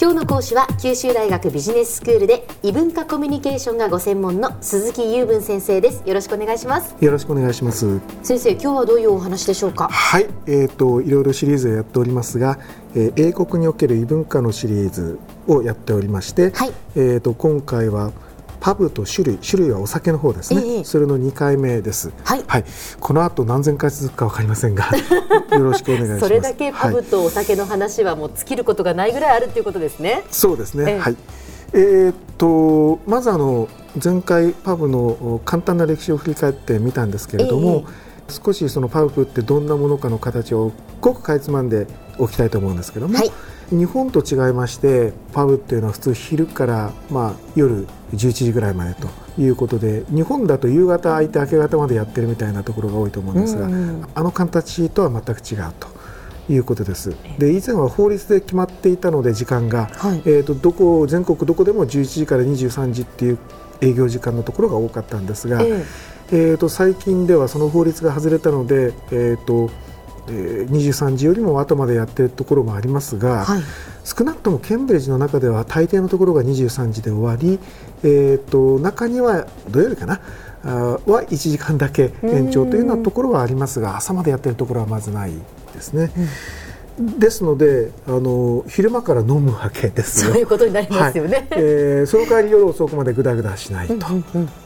今日の講師は九州大学ビジネススクールで異文化コミュニケーションがご専門の鈴木雄文先生です。よろしくお願いします。よろしくお願いします。先生今日はどういうお話でしょうか？はい。えっ、ー、といろいろシリーズをやっておりますが、えー、英国における異文化のシリーズをやっておりまして、はい、えっ、ー、と今回はパブと種類種類はお酒の方ですね、えそれの2回目です、はい、はい、この後何千回続くか分かりませんが よろしくお願いします。それだけパブとお酒の話はもう尽きることがないぐらいあるっていうことですね、そうですね、えはい。えー、っとまずあの前回パブの簡単な歴史を振り返ってみたんですけれども、え。少しそのパブってどんなものかの形をごくかいつまんでおきたいと思うんですけども、はい。日本と違いましてパブっていうのは普通昼から、まあ、夜11時ぐらいまでということで日本だと夕方空いて明け方までやってるみたいなところが多いと思うんですが、うんうん、あの形とは全く違うと。いうことです。で以前は法律で決まっていたので時間が、はい、えーと、どこ全国どこでも11時から23時っていう営業時間のところが多かったんですが、えー、えーと最近ではその法律が外れたので、えーとえー、23時よりも後までやってるところもありますが、はい、少なくともケンブリッジの中では大抵のところが23時で終わり、えーと、中には土曜日かなあは1時間だけ延長というようなところはありますが朝までやってるところはまずないですね。ですのであの昼間から飲むわけですそういうことになりますよね、はい、えー、その代わり夜遅くまでぐだぐだしないと、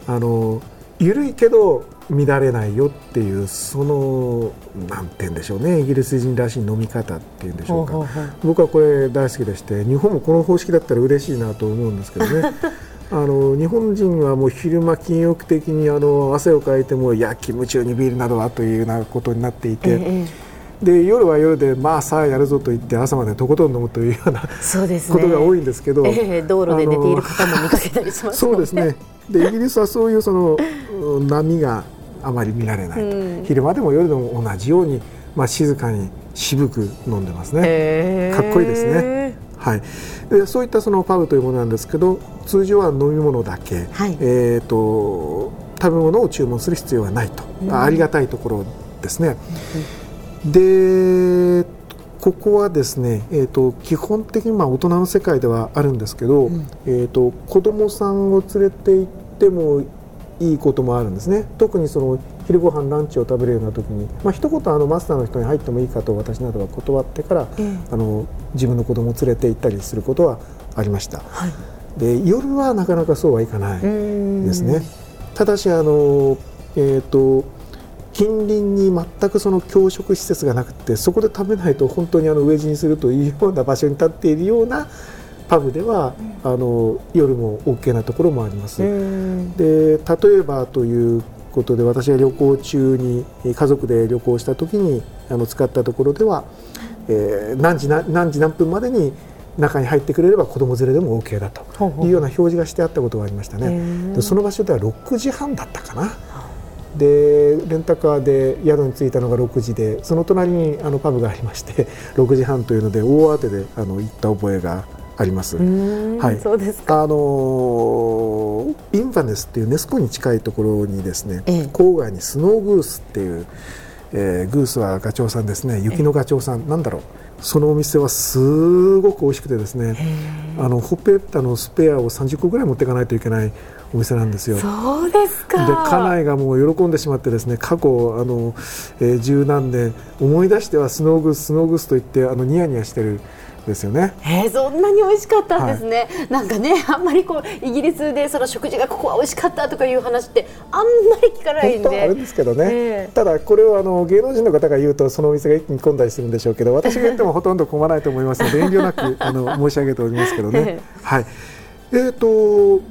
あの緩いけど乱れないよっていうそのなんて言うんでしょうね。イギリス人らしい飲み方っていうんでしょうか。僕はこれ大好きでして日本もこの方式だったら嬉しいなと思うんですけどね。あの日本人はもう昼間禁欲的にあの汗をかいてもいや気夢中にビールなどはというようなことになっていて。ええで夜は夜でまあさあやるぞと言って朝までとことん飲むというようなそうです、ね、ことが多いんですけど、えー、道路で寝ている方も見かけたりします、ね、そうですね。でイギリスはそういうその 波があまり見られない、うん、昼間でも夜でも同じように、まあ、静かに渋く飲んでますね。かっこいいですね。はい、でそういったそのパブというものなんですけど通常は飲み物だけ、はい、えーと、食べ物を注文する必要はないと、うん、ありがたいところですね。うん、でここはですね、えーと、基本的にまあ大人の世界ではあるんですけど、うん、えーと、と子供さんを連れて行ってもいいこともあるんですね。特にその昼ご飯ランチを食べるような時に、まあ一言あのマスターの人に入ってもいいかと私などは断ってから、えー、あの自分の子供を連れて行ったりすることはありました、はい、で夜はなかなかそうはいかないですね。ただしあの、えーと、近隣に全くその教職施設がなくてそこで食べないと本当にあの飢え死にするというような場所に立っているようなパブでは、あの夜も OK なところもあります。で例えばということで私が旅行中に家族で旅行した時にあの使ったところでは、えー、何時何時何分までに中に入ってくれれば子供連れでも OK だというような表示がしてあったことがありましたね。でその場所では6時半だったかな。でレンタカーで宿に着いたのが6時でその隣にあのパブがありまして6時半というので大慌てであの行った覚えがあります。はい、そうですか。あのインファネスっていうネスコに近いところにですね、ええ、郊外にスノーグースっていう、えー、グースはガチョウさんですね。雪のガチョウさん、なんだろう。そのお店はすごく美味しくてですねあのほっぺたのスペアを30個ぐらい持っていかないといけないお店なんですよ。そうですか。で家内がもう喜んでしまってですね過去あの、えー、十何年思い出してはスノーグーススノーグースと言ってあのニヤニヤしてる。ですよね。えー、そんなに美味しかったんですね。はい、なんかね、あんまりこうイギリスでその食事がここは美味しかったとかいう話ってあんまり聞かないんで。あれですけどね。えー、ただこれをあの芸能人の方が言うとそのお店が一気に混んだりするんでしょうけど、私が言ってもほとんど混まないと思いますので遠慮なく あの申し上げておりますけどね。えー、はい。えっ、ー、と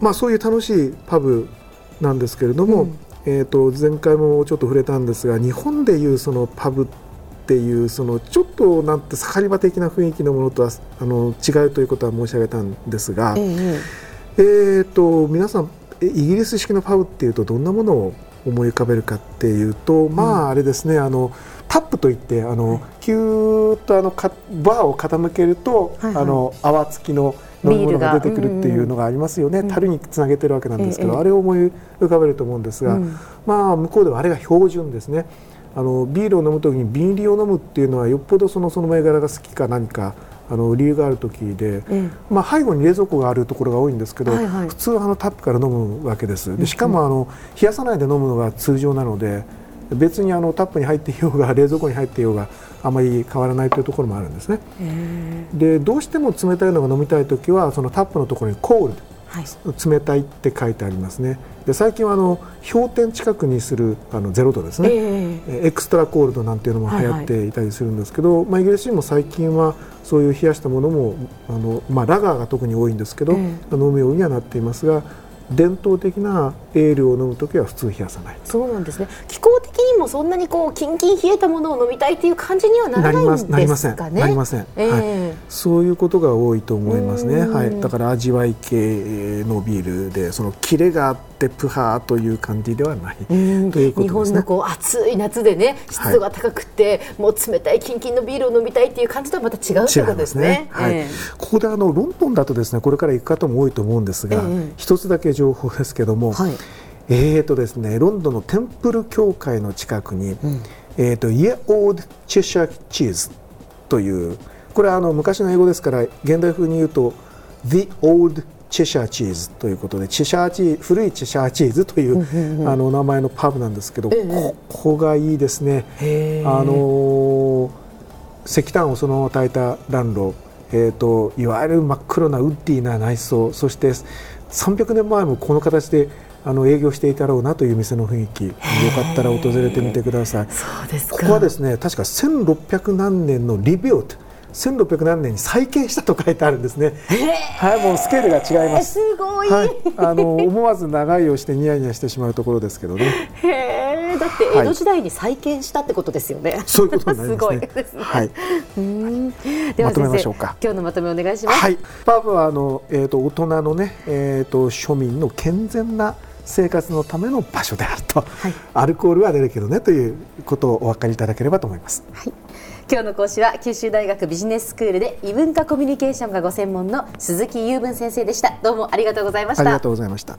まあそういう楽しいパブなんですけれども。うんえーと前回もちょっと触れたんですが日本でいうそのパブっっていうそのちょっとなんて盛り場的な雰囲気のものとはあの違うということは申し上げたんですが、えー、えーと皆さんイギリス式のパブっていうとどんなものを思い浮かべるかっていうと、まああれですねあのタップといってあの、キューッとあのかバーを傾けると、あの泡付きの飲み物が出てくるっていうのがありますよね、樽につなげてるわけなんですけど、ええ、あれを思い浮かべると思うんですが、うん、まあ向こうではあれが標準ですね。あのビールを飲む時に瓶入りを飲むっていうのはよっぽどそのその銘柄が好きか何かあの理由がある時で、まあ、背後に冷蔵庫があるところが多いんですけど、はいはい、普通はあのタップから飲むわけです。でしかもあの冷やさないで飲むのが通常なので別にあのタップに入っていようが冷蔵庫に入っていようがあまり変わらないというところもあるんですね。でどうしても冷たいのが飲みたい時はそのタップのところにコールはい、冷たいって書いてありますね。で最近はあの氷点近くにするあのゼロ度ですね、えー、エクストラコールドなんていうのも流行っていたりするんですけど、はいはい、まあ、イギリス人も最近はそういう冷やしたものもあの、まあ、ラガーが特に多いんですけど、えー、飲むようにはなっていますが伝統的なエールを飲む時は普通冷やさない。そうなんですね。気候的にもそんなにこうキンキン冷えたものを飲みたいっていう感じにはならないんですかね。なりません。なりません、えー、はい、そういうことが多いと思いますね。はい。だから味わい系のビールでそのキレがあってプハーという感じではない。ということです、ね、日本のこう暑い夏でね湿度が高くて、はい、もう冷たいキンキンのビールを飲みたいっていう感じとはまた違うということですね。はい、えー、ここであのロンドンだとですねこれから行く方も多いと思うんですが、えー、一つだけ情報ですけども、はい、えーとですね、ロンドンのテンプル教会の近くに、うん、えーと、イエオード・チェシャーチーズというこれはあの昔の英語ですから現代風に言うと The Old チェシャーチーズということでチェシャーチー古いチェシャーチーズというあの名前のパブなんですけど、ここがいいですね。あの石炭をそのまま炊いた暖炉、えーといわゆる真っ黒なウッディな内装そして300年前もこの形であの営業していたろうなという店の雰囲気よかったら訪れてみてくださいそうですここはですね確か1600何年のリビオット1600何年に再建したと書いてあるんですね。はい、もうスケールが違います。すごい。はい、あの思わず長いをしてニヤニヤしてしまうところですけどね。へえ、だって江戸時代に再建したってことですよね。はい、そういうことになりますね。すねはい。うんではまとめましょうか。今日のまとめお願いします。はい。パブはあのえっ、ー、と大人のねえっ、ー、と庶民の健全な生活のための場所であると、はい、アルコールは出るけどねということをお分かりいただければと思います。はい。今日の講師は九州大学ビジネススクールで異文化コミュニケーションがご専門の鈴木雄文先生でした。どうもありがとうございました。ありがとうございました